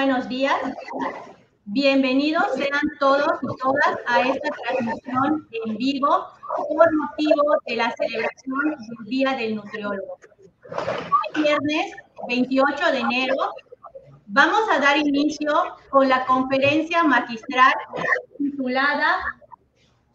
buenos días. Bienvenidos sean todos y todas a esta transmisión en vivo por motivo de la celebración del Día del Nutriólogo. Hoy viernes 28 de enero vamos a dar inicio con la conferencia magistral titulada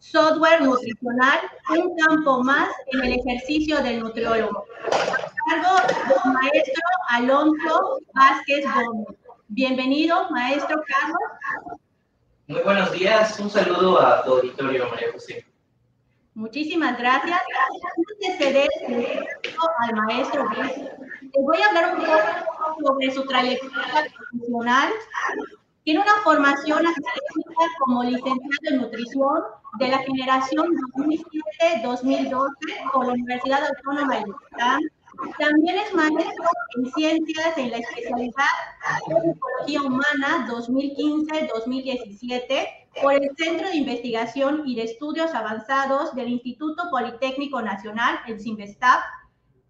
Software Nutricional, un campo más en el ejercicio del nutriólogo. A cargo del maestro Alonso Vázquez Gómez. Bienvenido, maestro Carlos. Muy buenos días, un saludo a tu auditorio, María José. Muchísimas gracias. Antes de ceder al maestro, les voy a hablar un poco sobre su trayectoria profesional. Tiene una formación académica como licenciado en nutrición de la generación 2007-2012 por la Universidad Autónoma de Yucatán también es maestro en ciencias en la especialidad de Psicología Humana 2015-2017 por el Centro de Investigación y de Estudios Avanzados del Instituto Politécnico Nacional, el CIMBESTAP.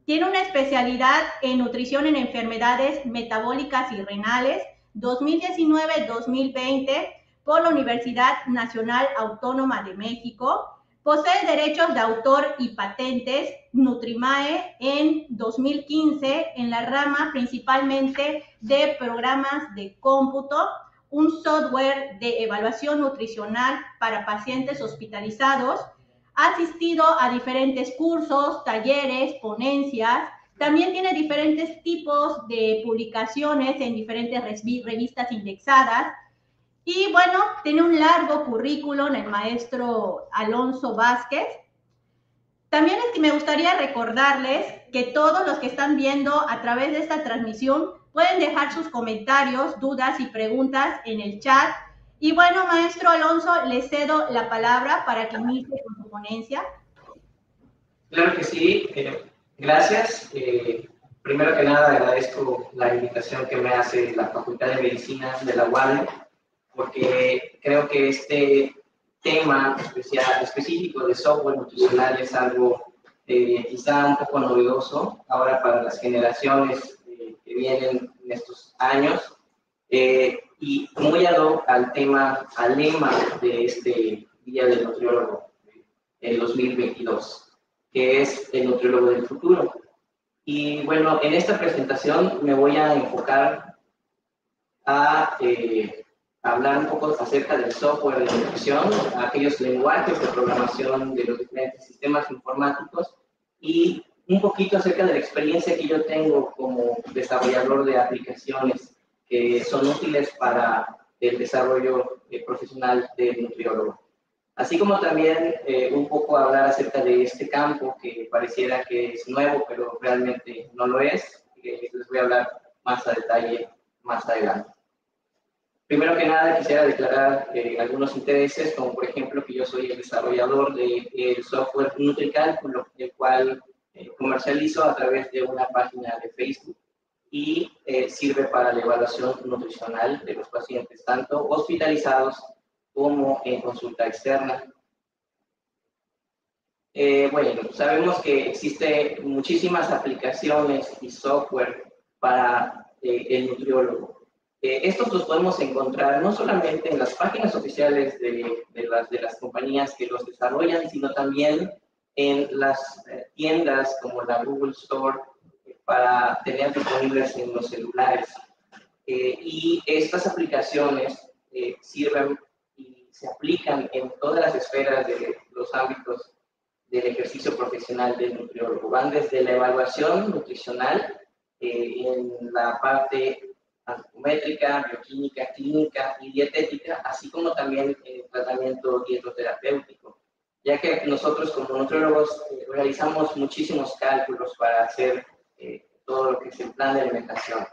Tiene una especialidad en nutrición en enfermedades metabólicas y renales 2019-2020 por la Universidad Nacional Autónoma de México Posee derechos de autor y patentes Nutrimae en 2015 en la rama principalmente de programas de cómputo, un software de evaluación nutricional para pacientes hospitalizados. Ha asistido a diferentes cursos, talleres, ponencias. También tiene diferentes tipos de publicaciones en diferentes revistas indexadas y bueno, tiene un largo currículum el maestro Alonso Vázquez. También es que me gustaría recordarles que todos los que están viendo a través de esta transmisión pueden dejar sus comentarios, dudas y preguntas en el chat. Y bueno, maestro Alonso, le cedo la palabra para que inicie con su ponencia. Claro que sí, eh, gracias. Eh, primero que nada agradezco la invitación que me hace la Facultad de Medicina de la UADE porque creo que este tema especial, específico de software nutricional es algo eh, quizá un poco novedoso ahora para las generaciones eh, que vienen en estos años eh, y muy ad hoc al tema, al lema de este Día del Nutriólogo el 2022, que es el nutriólogo del futuro. Y bueno, en esta presentación me voy a enfocar a hablar un poco acerca del software de nutrición, aquellos lenguajes de programación de los diferentes sistemas informáticos y un poquito acerca de la experiencia que yo tengo como desarrollador de aplicaciones que son útiles para el desarrollo eh, profesional del nutriólogo. Así como también eh, un poco hablar acerca de este campo que pareciera que es nuevo, pero realmente no lo es, que les voy a hablar más a detalle más adelante. Primero que nada, quisiera declarar eh, algunos intereses, como por ejemplo que yo soy el desarrollador del de, software NutriCalculo, el cual eh, comercializo a través de una página de Facebook y eh, sirve para la evaluación nutricional de los pacientes, tanto hospitalizados como en consulta externa. bueno, sabemos que existen muchísimas aplicaciones y software para el nutriólogo estos los podemos encontrar no solamente en las páginas oficiales de, las, de las compañías que los desarrollan, sino también en las eh, tiendas como la Google Store para tener disponibles en los celulares. Eh, y estas aplicaciones eh, sirven y se aplican en todas las esferas de los ámbitos del ejercicio profesional del nutriólogo. Van desde la evaluación nutricional en la parte antropométrica, bioquímica, clínica y dietética, así como también el tratamiento dietoterapéutico, ya que nosotros como nutriólogos eh, realizamos muchísimos cálculos para hacer eh, todo lo que es el plan de alimentación.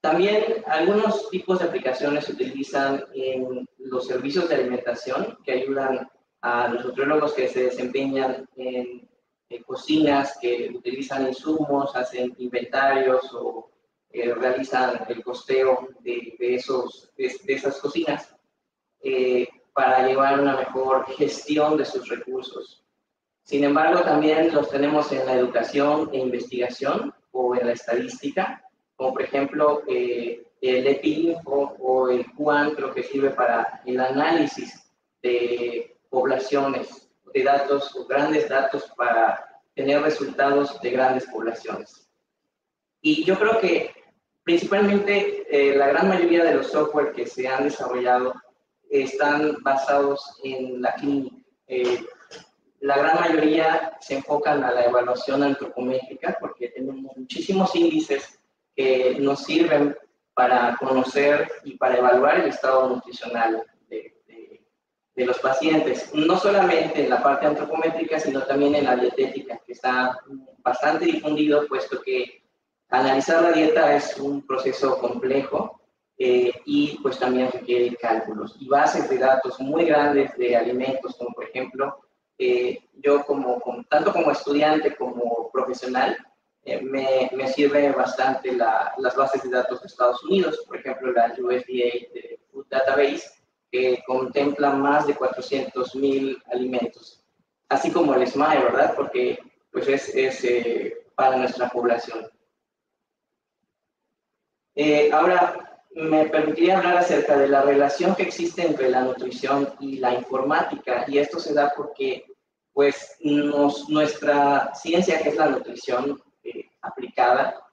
También algunos tipos de aplicaciones se utilizan en los servicios de alimentación que ayudan a los nutriólogos que se desempeñan en cocinas, que utilizan insumos, hacen inventarios o realizan el costeo de, esos, de, esas cocinas eh, para llevar una mejor gestión de sus recursos. Sin embargo, también los tenemos en la educación e investigación o en la estadística, como por ejemplo el EPINFO o el QANTRO que sirve para el análisis de poblaciones, de datos o grandes datos para tener resultados de grandes poblaciones. Y yo creo que principalmente eh, la gran mayoría de los software que se han desarrollado están basados en la clínica. Eh, la gran mayoría se enfocan a la evaluación antropométrica porque tenemos muchísimos índices que nos sirven para conocer y para evaluar el estado nutricional de, de, los pacientes, no solamente en la parte antropométrica, sino también en la dietética, que está bastante difundido, puesto que analizar la dieta es un proceso complejo eh, y pues también requiere cálculos y bases de datos muy grandes de alimentos, como por ejemplo, eh, yo como, tanto como estudiante como profesional, eh, me, me, sirve bastante las bases de datos de Estados Unidos, por ejemplo, la USDA Food Database, que contempla más de 400.000 alimentos, así como el SMAE, ¿verdad? Porque pues es, es para nuestra población. Ahora, me permitiría hablar acerca de la relación que existe entre la nutrición y la informática, y esto se da porque pues nos, nuestra ciencia, que es la nutrición eh, aplicada,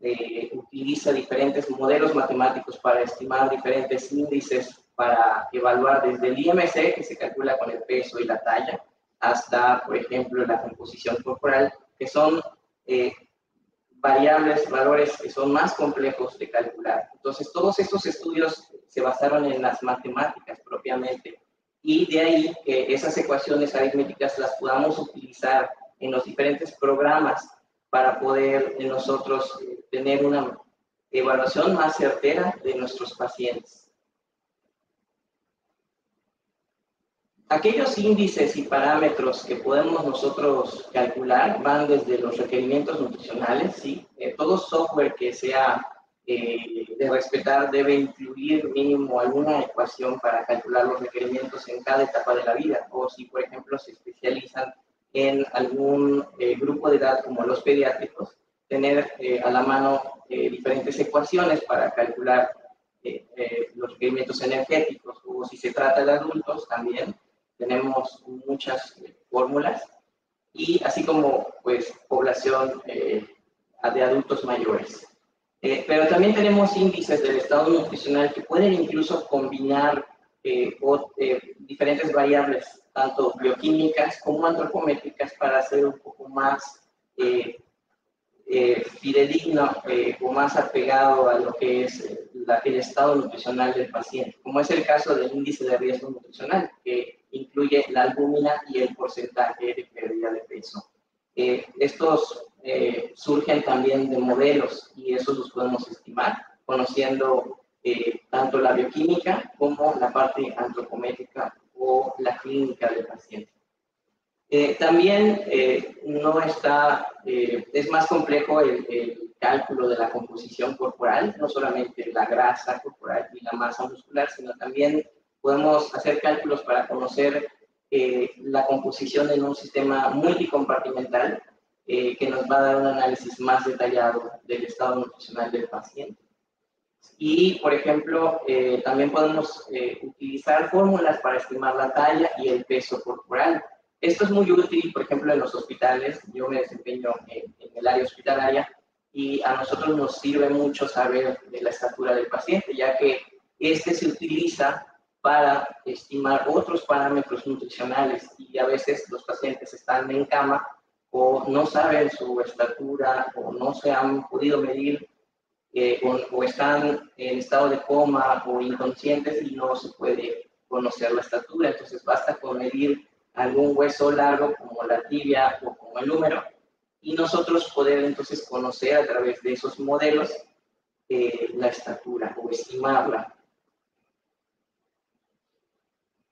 eh, utiliza diferentes modelos matemáticos para estimar diferentes índices para evaluar desde el IMC, que se calcula con el peso y la talla, hasta, por ejemplo, la composición corporal, que son eh, variables, valores que son más complejos de calcular. Entonces, todos estos estudios se basaron en las matemáticas propiamente y de ahí que esas ecuaciones aritméticas las podamos utilizar en los diferentes programas para poder nosotros eh, tener una evaluación más certera de nuestros pacientes. Aquellos índices y parámetros que podemos nosotros calcular van desde los requerimientos nutricionales, ¿sí? Eh, todo software que sea eh, de respetar debe incluir mínimo alguna ecuación para calcular los requerimientos en cada etapa de la vida, o si, por ejemplo, se especializan en algún eh, grupo de edad como los pediátricos, tener a la mano diferentes ecuaciones para calcular los requerimientos energéticos, o si se trata de adultos también, tenemos muchas eh, fórmulas y así como pues población eh, de adultos mayores. Eh, pero también tenemos índices del estado nutricional que pueden incluso combinar diferentes variables, tanto bioquímicas como antropométricas, para hacer un poco más fidedigno o más apegado a lo que es el estado nutricional del paciente, como es el caso del índice de riesgo nutricional, que incluye la albúmina y el porcentaje de pérdida de peso. Eh, estos eh, surgen también de modelos y esos los podemos estimar conociendo eh, tanto la bioquímica como la parte antropométrica o la clínica del paciente. también no está, es más complejo el, el, cálculo de la composición corporal, no solamente la grasa corporal y la masa muscular, sino también podemos hacer cálculos para conocer eh, la composición en un sistema multicompartimental eh, que nos va a dar un análisis más detallado del estado nutricional del paciente. Y, por ejemplo, eh, también podemos utilizar fórmulas para estimar la talla y el peso corporal. Esto es muy útil, por ejemplo, en los hospitales. Yo me desempeño en, en el área hospitalaria y a nosotros nos sirve mucho saber de la estatura del paciente, ya que este se utiliza para estimar otros parámetros nutricionales y a veces los pacientes están en cama o no saben su estatura o no se han podido medir eh, o, están en estado de coma o inconscientes y no se puede conocer la estatura. Entonces basta con medir algún hueso largo como la tibia o como el número y nosotros poder entonces conocer a través de esos modelos eh, la estatura o estimarla.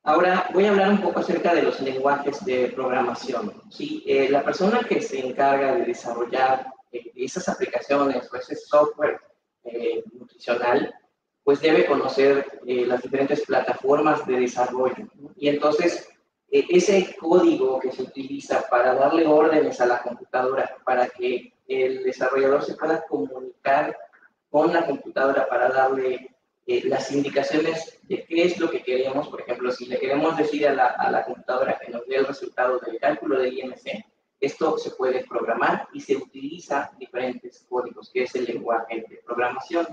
Ahora voy a hablar un poco acerca de los lenguajes de programación. ¿sí? Eh, la persona que se encarga de desarrollar eh, esas aplicaciones o ese software eh, nutricional, pues debe conocer las diferentes plataformas de desarrollo. Y entonces, ese código que se utiliza para darle órdenes a la computadora, para que el desarrollador se pueda comunicar con la computadora para darle eh, las indicaciones de qué es lo que queremos. Por ejemplo, si le queremos decir a la, a la computadora que nos dé el resultado del cálculo del IMC, esto se puede programar y se utiliza diferentes códigos, que es el lenguaje de programación.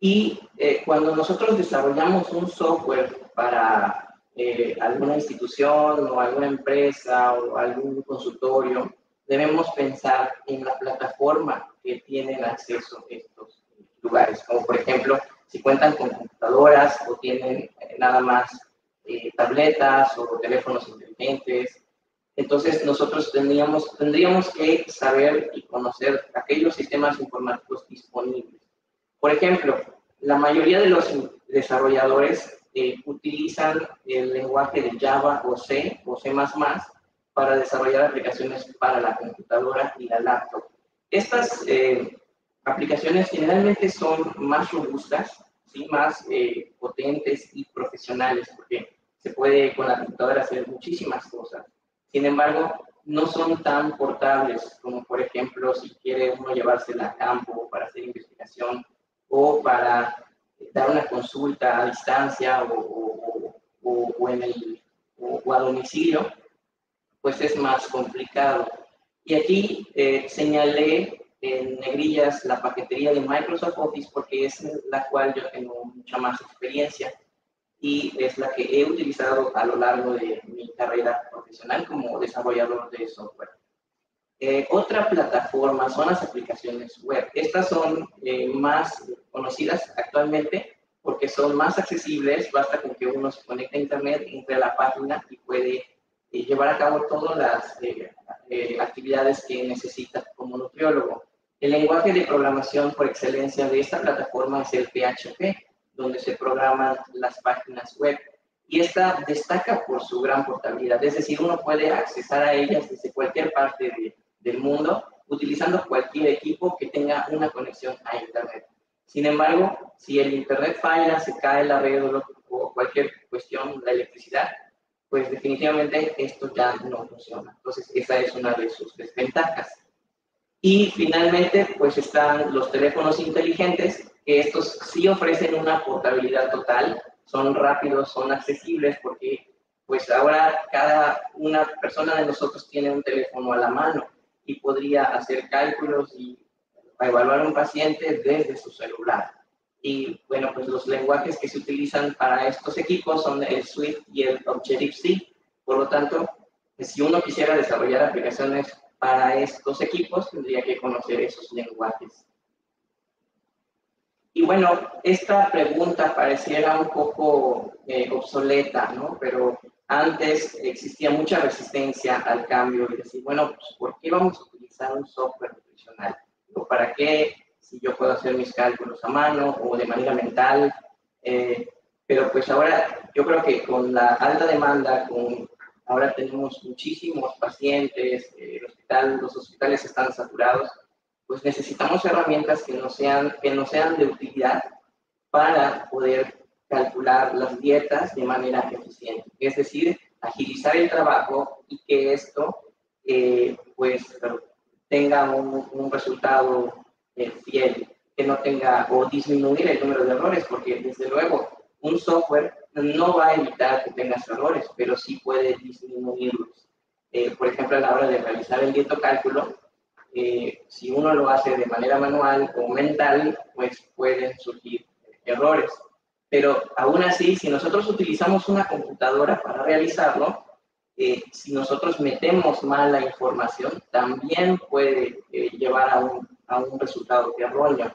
Y eh, cuando nosotros desarrollamos un software para eh, alguna institución o alguna empresa o algún consultorio, debemos pensar en la plataforma que tienen acceso estos lugares, como por ejemplo, si cuentan con computadoras o tienen eh, nada más tabletas o teléfonos inteligentes. Entonces nosotros tendríamos, tendríamos que saber y conocer aquellos sistemas informáticos disponibles. Por ejemplo, la mayoría de los desarrolladores eh, utilizan el lenguaje de Java o C o C++ para desarrollar aplicaciones para la computadora y la laptop. Estas eh, aplicaciones generalmente son más robustas, ¿sí? más eh, potentes y profesionales, porque se puede con la computadora hacer muchísimas cosas. Sin embargo, no son tan portables como, por ejemplo, si quiere uno llevársela a campo para hacer investigación o para dar una consulta a distancia o, o, en el, o, a domicilio, pues es más complicado. Y aquí eh, señalé en negrillas la paquetería de Microsoft Office porque es la cual yo tengo mucha más experiencia y es la que he utilizado a lo largo de mi carrera profesional como desarrollador de software. Eh, otra plataforma son las aplicaciones web. Estas son eh, más conocidas actualmente porque son más accesibles, basta con que uno se conecte a internet, entre la página y puede eh, llevar a cabo todas las actividades que necesita como nutriólogo. El lenguaje de programación por excelencia de esta plataforma es el PHP, donde se programan las páginas web. Y esta destaca por su gran portabilidad, es decir, uno puede accesar a ellas desde cualquier parte del mundo utilizando cualquier equipo que tenga una conexión a Internet. Sin embargo, si el Internet falla, se cae la red o cualquier cuestión, la electricidad, pues definitivamente esto ya no funciona. Entonces, esa es una de sus desventajas. Y finalmente, pues están los teléfonos inteligentes, que estos sí ofrecen una portabilidad total, son rápidos, son accesibles, porque pues ahora cada una persona de nosotros tiene un teléfono a la mano y podría hacer cálculos y evaluar a un paciente desde su celular. Y bueno, pues los lenguajes que se utilizan para estos equipos son el Swift y el Objective-C. Por lo tanto, si uno quisiera desarrollar aplicaciones para estos equipos tendría que conocer esos lenguajes. Y bueno, esta pregunta pareciera un poco eh, obsoleta, ¿no? Pero antes existía mucha resistencia al cambio y decir, bueno, pues, ¿por qué vamos a utilizar un software nutricional? ¿O para qué si yo puedo hacer mis cálculos a mano o de manera mental? Eh, pero pues ahora yo creo que con la alta demanda, con Ahora tenemos muchísimos pacientes, eh, el los hospitales están saturados, pues necesitamos herramientas que no sean, que no sean de utilidad para poder calcular las dietas de manera eficiente. Es decir, agilizar el trabajo y que esto eh, pues tenga un, resultado eh, fiel, que no tenga o disminuir el número de errores, porque desde luego un software no va a evitar que tengas errores, pero sí puede disminuirlos. Eh, por ejemplo, a la hora de realizar el dietocálculo, eh, si uno lo hace de manera manual o mental, pues pueden surgir errores. Pero aún así, si nosotros utilizamos una computadora para realizarlo, eh, si nosotros metemos mal la información, también puede llevar a un, a un resultado erróneo.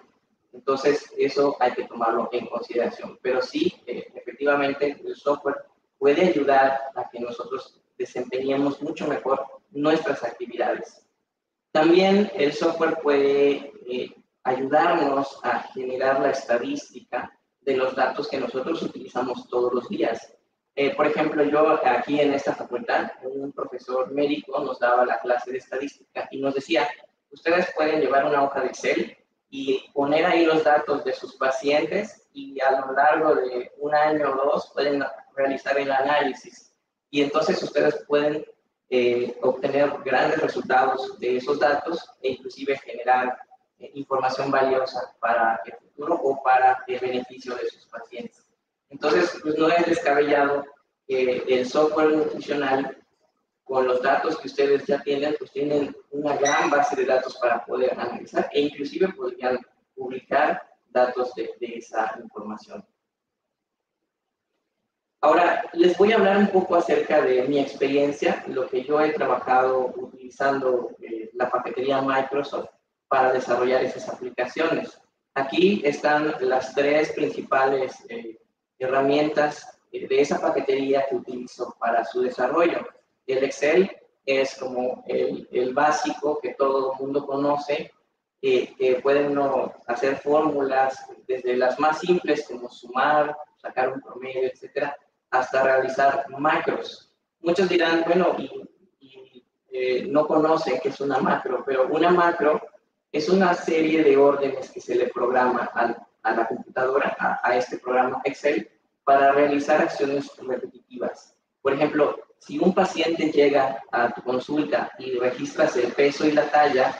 Entonces, eso hay que tomarlo en consideración. Pero sí, eh, efectivamente, el software puede ayudar a que nosotros desempeñemos mucho mejor nuestras actividades. También el software puede eh, ayudarnos a generar la estadística de los datos que nosotros utilizamos todos los días. Eh, por ejemplo, yo aquí en esta facultad, un profesor médico nos daba la clase de estadística y nos decía, ustedes pueden llevar una hoja de Excel y poner ahí los datos de sus pacientes y a lo largo de un año o dos pueden realizar el análisis. Y entonces ustedes pueden eh, obtener grandes resultados de esos datos e inclusive generar eh, información valiosa para el futuro o para el beneficio de sus pacientes. Entonces, pues no es descabellado que el software nutricional, con los datos que ustedes ya tienen, pues tienen una gran base de datos para poder analizar e inclusive podrían publicar datos de, esa información. Ahora, les voy a hablar un poco acerca de mi experiencia, lo que yo he trabajado utilizando eh, la paquetería Microsoft para desarrollar esas aplicaciones. Aquí están las tres principales eh, herramientas eh, de esa paquetería que utilizo para su desarrollo. El Excel es como el, el básico que todo el mundo conoce, que pueden uno hacer fórmulas desde las más simples como sumar, sacar un promedio, etcétera, hasta realizar macros. Muchos dirán, bueno, y, eh, no conocen qué es una macro, pero una macro es una serie de órdenes que se le programa a, la computadora, a, este programa Excel, para realizar acciones repetitivas. Por ejemplo, si un paciente llega a tu consulta y registras el peso y la talla,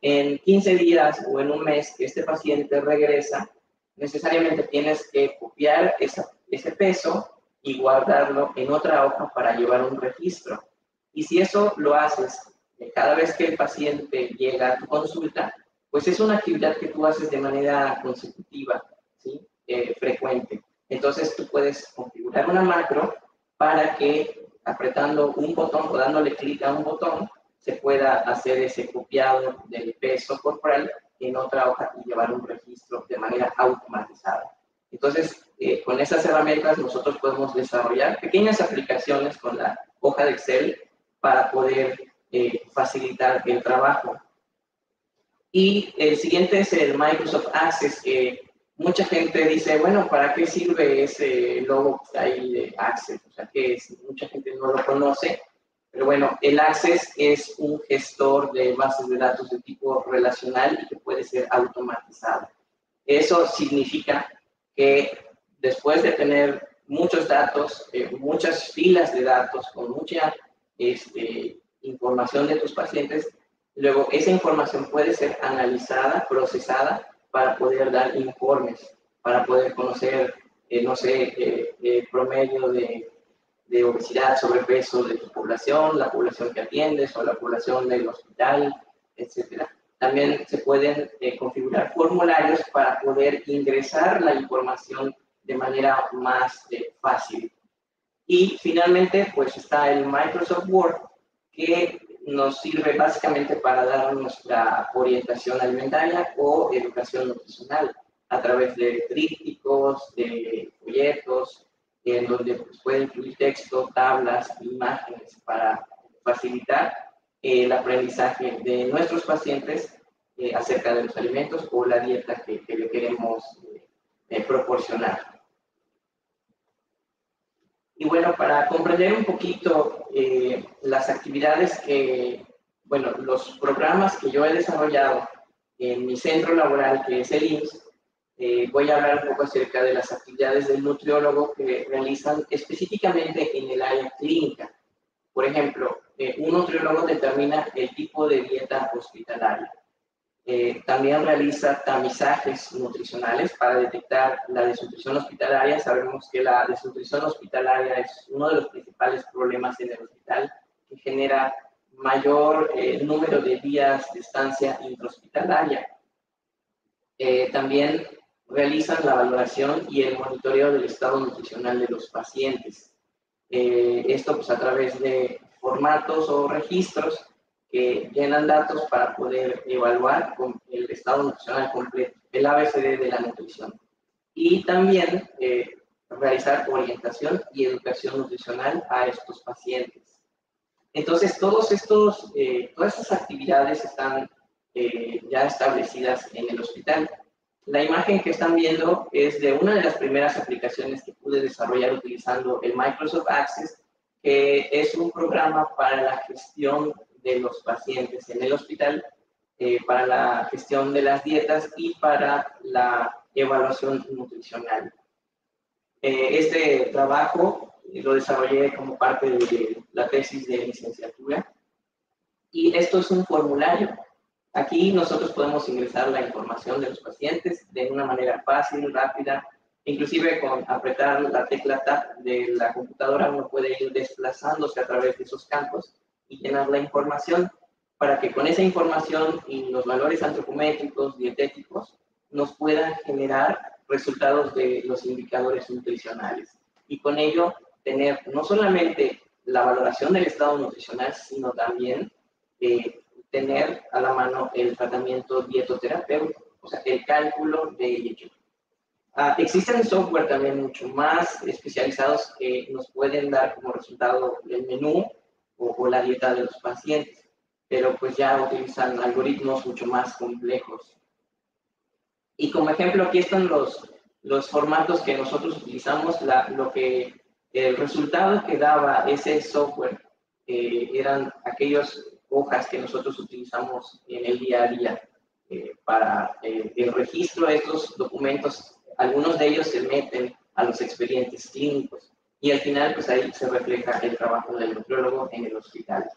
en 15 días o en un mes que este paciente regresa, necesariamente tienes que copiar ese peso y guardarlo en otra hoja para llevar un registro. Y si eso lo haces eh, cada vez que el paciente llega a tu consulta, pues es una actividad que tú haces de manera consecutiva, ¿sí? Eh, frecuente. Entonces tú puedes configurar una macro para que apretando un botón o dándole clic a un botón se pueda hacer ese copiado del peso corporal en otra hoja y llevar un registro de manera automatizada. Entonces, eh, con esas herramientas nosotros podemos desarrollar pequeñas aplicaciones con la hoja de Excel para poder eh, facilitar el trabajo. Y el siguiente es el Microsoft Access, que mucha gente dice, bueno, ¿para qué sirve ese logo ahí de Access? O sea, que mucha gente no lo conoce. Pero bueno, el Access es un gestor de bases de datos de tipo relacional y que puede ser automatizado. Eso significa que después de tener muchos datos, eh, muchas filas de datos con mucha este, información de tus pacientes, luego esa información puede ser analizada, procesada para poder dar informes, para poder conocer, eh, no sé, eh, el promedio de, de, obesidad, sobrepeso de tu población, la población que atiendes o la población del hospital, etcétera. También se pueden configurar formularios para poder ingresar la información de manera más eh, fácil. Y finalmente, pues está el Microsoft Word, que nos sirve básicamente para dar nuestra orientación alimentaria o educación nutricional a través de trípticos, de folletos, en donde pues, puede incluir texto, tablas, imágenes para facilitar el aprendizaje de nuestros pacientes eh, acerca de los alimentos o la dieta que, le queremos eh, proporcionar. Y bueno, para comprender un poquito eh, las actividades que, bueno, los programas que yo he desarrollado en mi centro laboral, que es el IMSS, eh, voy a hablar un poco acerca de las actividades del nutriólogo que realizan específicamente en el área clínica. Por ejemplo, eh, un nutriólogo determina el tipo de dieta hospitalaria. Eh, también realiza tamizajes nutricionales para detectar la desnutrición hospitalaria. Sabemos que la desnutrición hospitalaria es uno de los principales problemas en el hospital que genera mayor eh, número de días de estancia intrahospitalaria. Eh, también realizan la valoración y el monitoreo del estado nutricional de los pacientes. esto pues a través de formatos o registros que llenan datos para poder evaluar el estado nutricional completo, el ABCD de la nutrición. Y también eh, realizar orientación y educación nutricional a estos pacientes. Entonces, todos estos, eh, todas estas actividades están eh, ya establecidas en el hospital. La imagen que están viendo es de una de las primeras aplicaciones que pude desarrollar utilizando el Microsoft Access, que es un programa para la gestión de los pacientes en el hospital eh, para la gestión de las dietas y para la evaluación nutricional. Eh, este trabajo lo desarrollé como parte de la tesis de licenciatura. Y esto es un formulario. Aquí nosotros podemos ingresar la información de los pacientes de una manera fácil, rápida, inclusive con apretar la tecla Tab de la computadora uno puede ir desplazándose a través de esos campos y llenar la información para que con esa información y los valores antropométricos, dietéticos, nos puedan generar resultados de los indicadores nutricionales. Y con ello tener no solamente la valoración del estado nutricional, sino también eh, tener a la mano el tratamiento dietoterapéutico, o sea, el cálculo de ello. Ah, existen software también mucho más especializados que nos pueden dar como resultado el menú o, la dieta de los pacientes, pero pues ya utilizan algoritmos mucho más complejos. Y como ejemplo aquí están los, los formatos que nosotros utilizamos, la, lo que el resultado que daba ese software eh, eran aquellos hojas que nosotros utilizamos en el día a día eh, para eh, el registro de estos documentos. Algunos de ellos se meten a los expedientes clínicos y al final pues ahí se refleja el trabajo del nutriólogo en el hospital.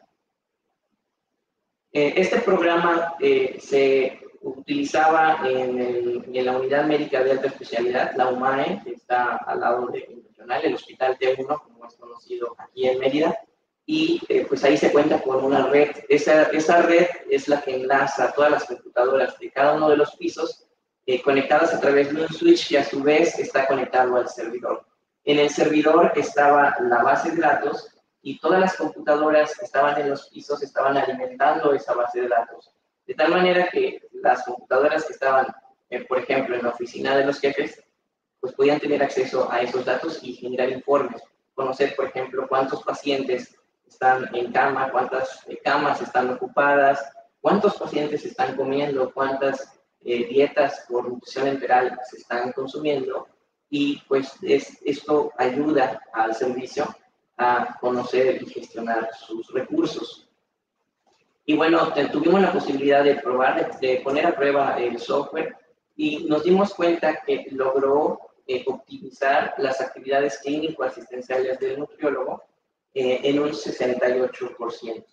Eh, este programa se utilizaba en, el, en, la unidad médica de alta especialidad, la UMAE, que está al lado de el Hospital T1, como es conocido aquí en Mérida, y eh, pues ahí se cuenta con una red. Esa, esa red es la que enlaza todas las computadoras de cada uno de los pisos eh, conectadas a través de un switch que a su vez está conectado al servidor. En el servidor estaba la base de datos y todas las computadoras que estaban en los pisos estaban alimentando esa base de datos. De tal manera que las computadoras que estaban, eh, por ejemplo, en la oficina de los jefes, pues podían tener acceso a esos datos y generar informes. Conocer, por ejemplo, cuántos pacientes están en cama, cuántas eh, camas están ocupadas, cuántos pacientes están comiendo, cuántas eh, dietas por nutrición enteral se están consumiendo y pues esto ayuda al servicio a conocer y gestionar sus recursos. Y bueno, tuvimos la posibilidad de probar, de, poner a prueba el software y nos dimos cuenta que logró eh, optimizar las actividades clínico-asistenciales del nutriólogo eh, en un 68%.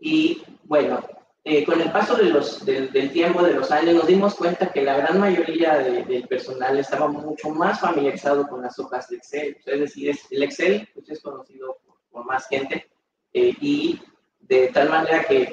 Y bueno, eh, con el paso de los, del, tiempo, de los años, nos dimos cuenta que la gran mayoría del personal estaba mucho más familiarizado con las hojas de Excel. Es decir, es, el Excel pues, es conocido por, más gente eh, y de tal manera que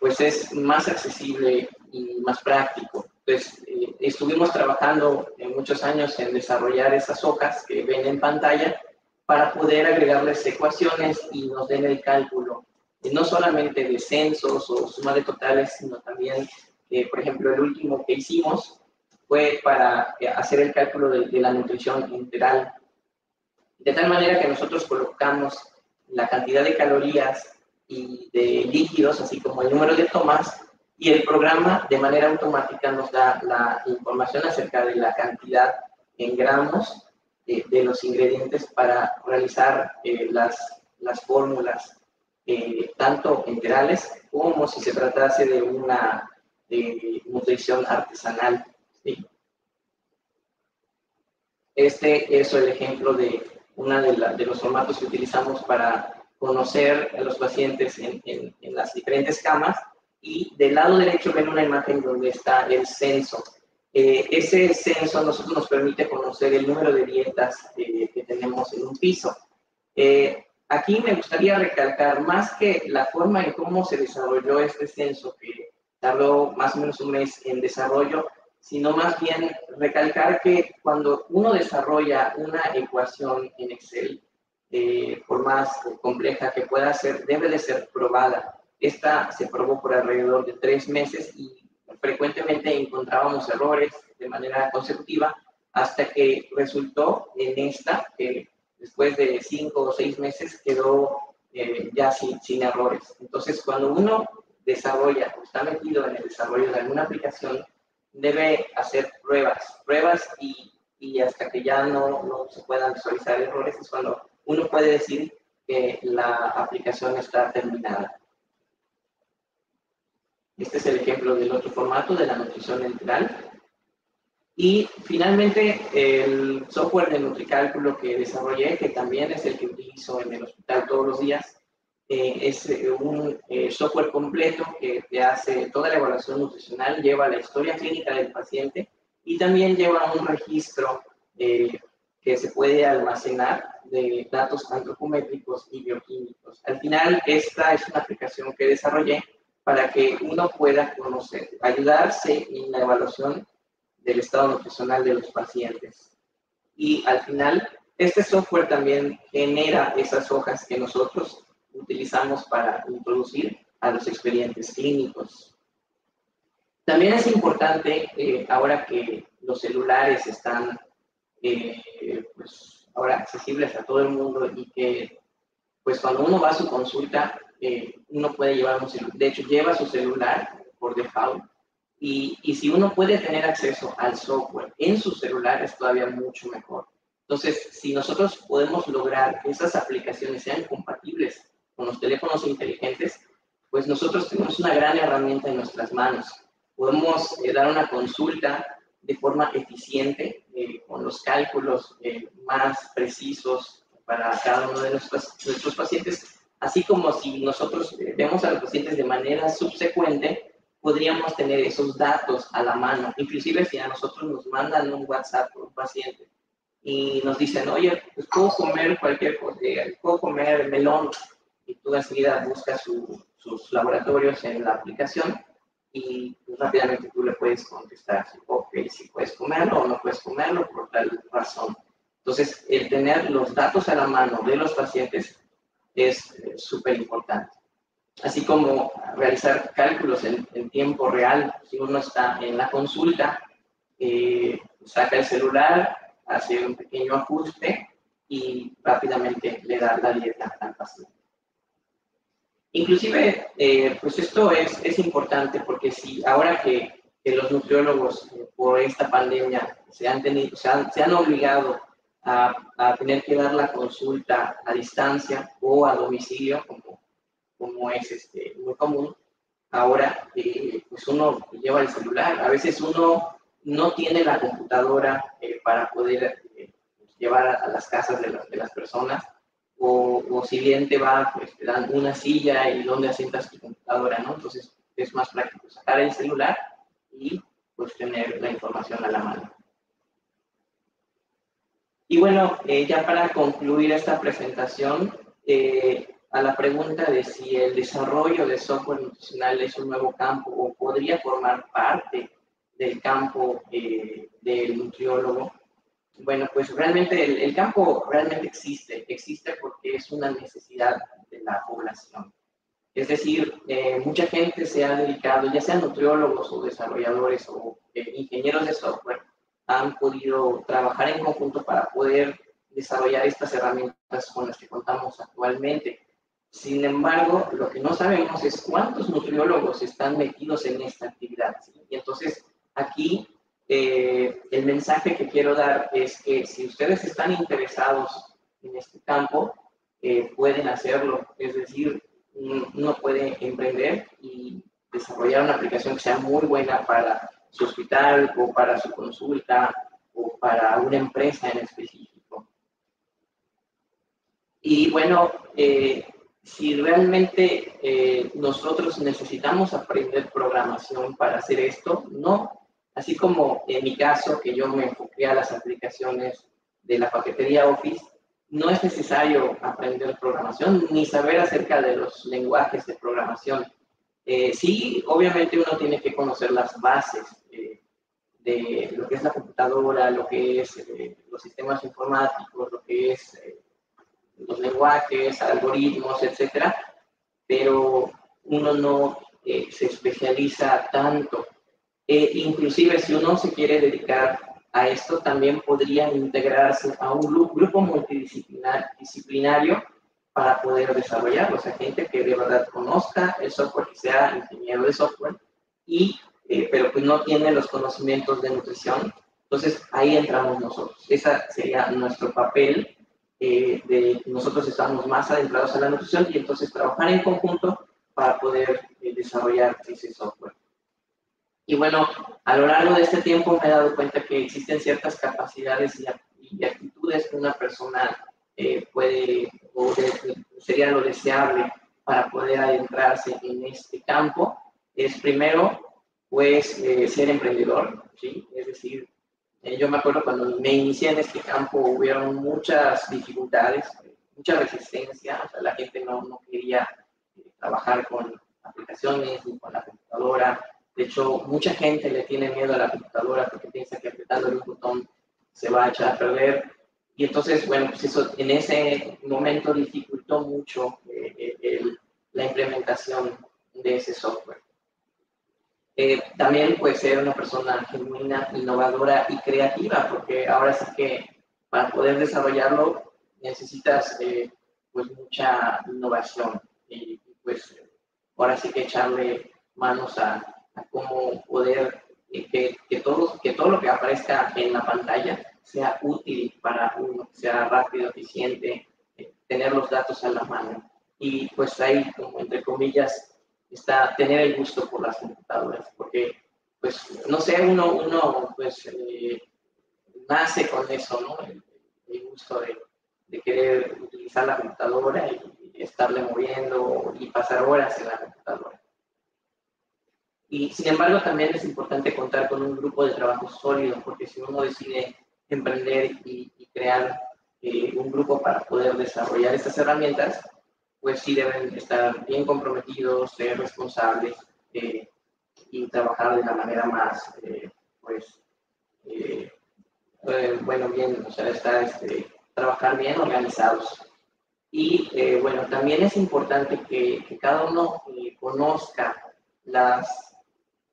pues es más accesible y más práctico. Entonces, eh, estuvimos trabajando en muchos años en desarrollar esas hojas que ven en pantalla para poder agregarles ecuaciones y nos den el cálculo, eh, no solamente de censos o suma de totales, sino también, eh, por ejemplo, el último que hicimos fue para hacer el cálculo de, de la nutrición integral, de tal manera que nosotros colocamos la cantidad de calorías y de líquidos, así como el número de tomas, y el programa de manera automática nos da la información acerca de la cantidad en gramos eh, de los ingredientes para realizar eh, las, las fórmulas, eh, tanto enterales como si se tratase de una nutrición artesanal. Este es el ejemplo de uno de, de, los formatos que utilizamos para conocer a los pacientes en, en, en las diferentes camas y del lado derecho ven una imagen donde está el censo. Eh, ese censo nosotros nos permite conocer el número de dietas eh, que tenemos en un piso. Eh, aquí me gustaría recalcar más que la forma en cómo se desarrolló este censo, que tardó más o menos un mes en desarrollo, sino más bien recalcar que cuando uno desarrolla una ecuación en Excel, por más compleja que pueda ser, debe de ser probada. Esta se probó por alrededor de tres meses y frecuentemente encontrábamos errores de manera consecutiva hasta que resultó en esta que después de cinco o seis meses quedó eh, ya sin, errores. Entonces, cuando uno desarrolla o está metido en el desarrollo de alguna aplicación, debe hacer pruebas, pruebas y, y hasta que ya no, no, se puedan visualizar errores es cuando uno puede decir que la aplicación está terminada. Este es el ejemplo del otro formato de la nutrición enteral. Y finalmente, el software de NutriCálculo que desarrollé, que también es el que utilizo en el hospital todos los días, eh, es eh, un eh, software completo que te hace toda la evaluación nutricional, lleva la historia clínica del paciente y también lleva un registro que se puede almacenar de datos antropométricos y bioquímicos. Al final, esta es una aplicación que desarrollé para que uno pueda conocer, ayudarse en la evaluación del estado nutricional de los pacientes. Y al final, este software también genera esas hojas que nosotros utilizamos para introducir a los expedientes clínicos. También es importante, eh, ahora que los celulares están eh, pues, ahora accesibles a todo el mundo y que pues cuando uno va a su consulta, eh, uno puede llevar un celular, de hecho lleva su celular por default y, y, si uno puede tener acceso al software en su celular es todavía mucho mejor. Entonces, si nosotros podemos lograr que esas aplicaciones sean compatibles con los teléfonos inteligentes, pues nosotros tenemos una gran herramienta en nuestras manos. Podemos eh, dar una consulta de forma eficiente, eh, con los cálculos eh, más precisos para cada uno de nuestros, nuestros pacientes, así como si nosotros vemos a los pacientes de manera subsecuente, podríamos tener esos datos a la mano, inclusive si a nosotros nos mandan un WhatsApp por un paciente y nos dicen, oye, pues puedo comer cualquier cosa, puedo comer melón, y tú enseguida buscas sus laboratorios en la aplicación y pues, rápidamente tú le puedes contestar, ok, si puedes comerlo o no puedes comerlo por tal razón. Entonces, el tener los datos a la mano de los pacientes es eh, súper importante. Así como realizar cálculos en, tiempo real, si uno está en la consulta, eh, saca el celular, hace un pequeño ajuste y rápidamente le da la dieta al paciente. Inclusive, eh, pues esto es, es importante porque si ahora que, que los nutriólogos eh, por esta pandemia se han, tenido, se han, se han obligado a, a, tener que dar la consulta a distancia o a domicilio, como, como es este, muy común, ahora eh, pues uno lleva el celular. A veces uno no tiene la computadora para poder llevar a, a, las casas de, de las personas o, si bien te va, pues te dan una silla y donde asientas tu computadora, ¿no? Entonces es más práctico sacar el celular y pues tener la información a la mano. Y bueno, eh, ya para concluir esta presentación, eh, a la pregunta de si el desarrollo de software nutricional es un nuevo campo o podría formar parte del campo eh, del nutriólogo, bueno, pues realmente el, campo realmente existe, existe porque es una necesidad de la población. Es decir, eh, mucha gente se ha dedicado, ya sean nutriólogos o desarrolladores o eh, ingenieros de software, han podido trabajar en conjunto para poder desarrollar estas herramientas con las que contamos actualmente. Sin embargo, lo que no sabemos es cuántos nutriólogos están metidos en esta actividad. Y entonces aquí eh, el mensaje que quiero dar es que si ustedes están interesados en este campo, eh, pueden hacerlo. Es decir, uno puede emprender y desarrollar una aplicación que sea muy buena para su hospital o para su consulta o para una empresa en específico. Y bueno, eh, si realmente nosotros necesitamos aprender programación para hacer esto, no Así como en mi caso, que yo me enfoqué a las aplicaciones de la paquetería Office, no es necesario aprender programación ni saber acerca de los lenguajes de programación. Eh, sí, obviamente uno tiene que conocer las bases eh, de lo que es la computadora, lo que es eh, los sistemas informáticos, lo que es los lenguajes, algoritmos, etcétera, pero uno no se especializa tanto eh, inclusive si uno se quiere dedicar a esto, también podría integrarse a un grupo multidisciplinario para poder desarrollarlo. O sea, gente que de verdad conozca el software, que sea ingeniero de software, y, eh, pero pues no tiene los conocimientos de nutrición. Entonces ahí entramos nosotros. Ese sería nuestro papel. Eh, de nosotros estamos más adentrados en la nutrición y entonces trabajar en conjunto para poder desarrollar ese software. Y bueno, a lo largo de este tiempo me he dado cuenta que existen ciertas capacidades y, actitudes que una persona eh, puede, o sería lo deseable para poder adentrarse en este campo es primero, pues, eh, ser emprendedor, ¿sí? Es decir, eh, yo me acuerdo cuando me inicié en este campo hubieron muchas dificultades, mucha resistencia, la gente no, no quería eh, trabajar con aplicaciones ni con la computadora. De hecho, mucha gente le tiene miedo a la computadora porque piensa que apretando un botón se va a echar a perder. Y entonces, bueno, pues eso en ese momento dificultó mucho la implementación de ese software. Eh, también puede ser una persona genuina, innovadora y creativa, porque ahora sí que para poder desarrollarlo necesitas eh, pues mucha innovación y pues ahora sí que echarle manos a, cómo poder eh, que, que, todo, que todo lo que aparezca en la pantalla sea útil para uno, sea rápido, eficiente, tener los datos a la mano. Y pues ahí, como entre comillas, está tener el gusto por las computadoras, porque, pues, no sé, uno, uno pues, eh, nace con eso, ¿no? El, gusto de, de, querer utilizar la computadora y, estarle moviendo y pasar horas en la computadora. Y sin embargo, también es importante contar con un grupo de trabajo sólido, porque si uno decide emprender y, crear eh, un grupo para poder desarrollar estas herramientas, pues sí deben estar bien comprometidos, ser responsables eh, y trabajar de la manera más, eh, pues, eh, bueno, bien, o sea, estar, este, trabajar bien organizados. Y bueno, también es importante que, que cada uno conozca las,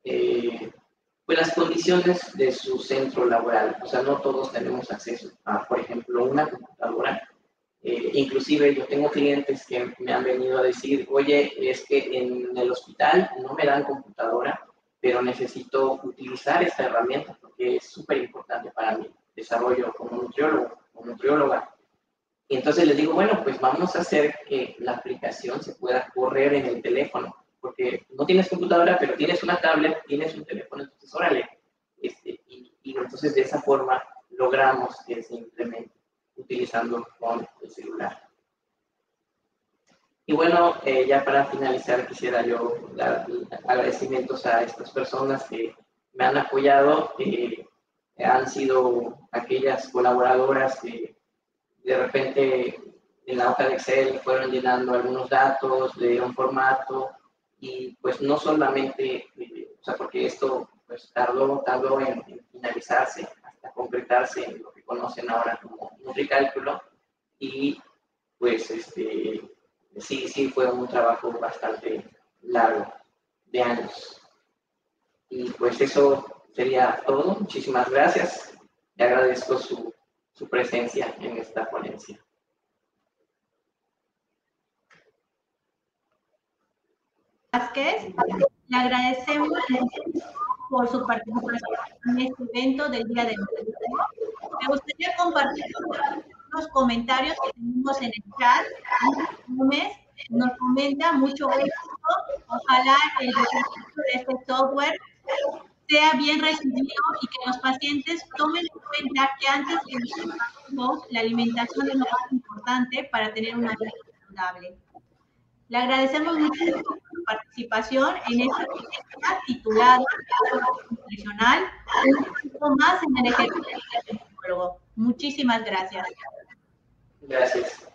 pues las condiciones de su centro laboral. O sea, no todos tenemos acceso a, por ejemplo, una computadora eh, inclusive yo tengo clientes que me han venido a decir, oye, es que en el hospital no me dan computadora, pero necesito utilizar esta herramienta porque es súper importante para mi desarrollo como nutriólogo, como nutrióloga. Y entonces les digo, bueno, pues vamos a hacer que la aplicación se pueda correr en el teléfono, porque no tienes computadora, pero tienes una tablet, tienes un teléfono, entonces órale. Este, y, y entonces de esa forma logramos que se implemente utilizando con celular. Y bueno, eh, ya para finalizar quisiera yo dar agradecimientos a estas personas que me han apoyado, que han sido aquellas colaboradoras que de repente en la hoja de Excel fueron llenando algunos datos, le dieron formato y pues no solamente, eh, o sea, porque esto pues tardó, tardó en finalizarse hasta concretarse en lo que conocen ahora como Nutricálculo y pues este, sí, sí fue un trabajo bastante largo, de años. Y pues eso sería todo. Muchísimas gracias. Le agradezco su, su presencia en esta ponencia. Vázquez, le agradecemos por su participación en este evento del Día de hoy. Me gustaría compartir los comentarios que tenemos en el chat. Nos comenta mucho éxito. Ojalá el desarrollo de este software sea bien recibido y que los pacientes tomen en cuenta que antes que la alimentación es lo más importante para tener una vida saludable. Le agradecemos mucho su participación en esta titulada titulado Nutricional, un poco más en el ejercicio del. Muchísimas gracias. Gracias.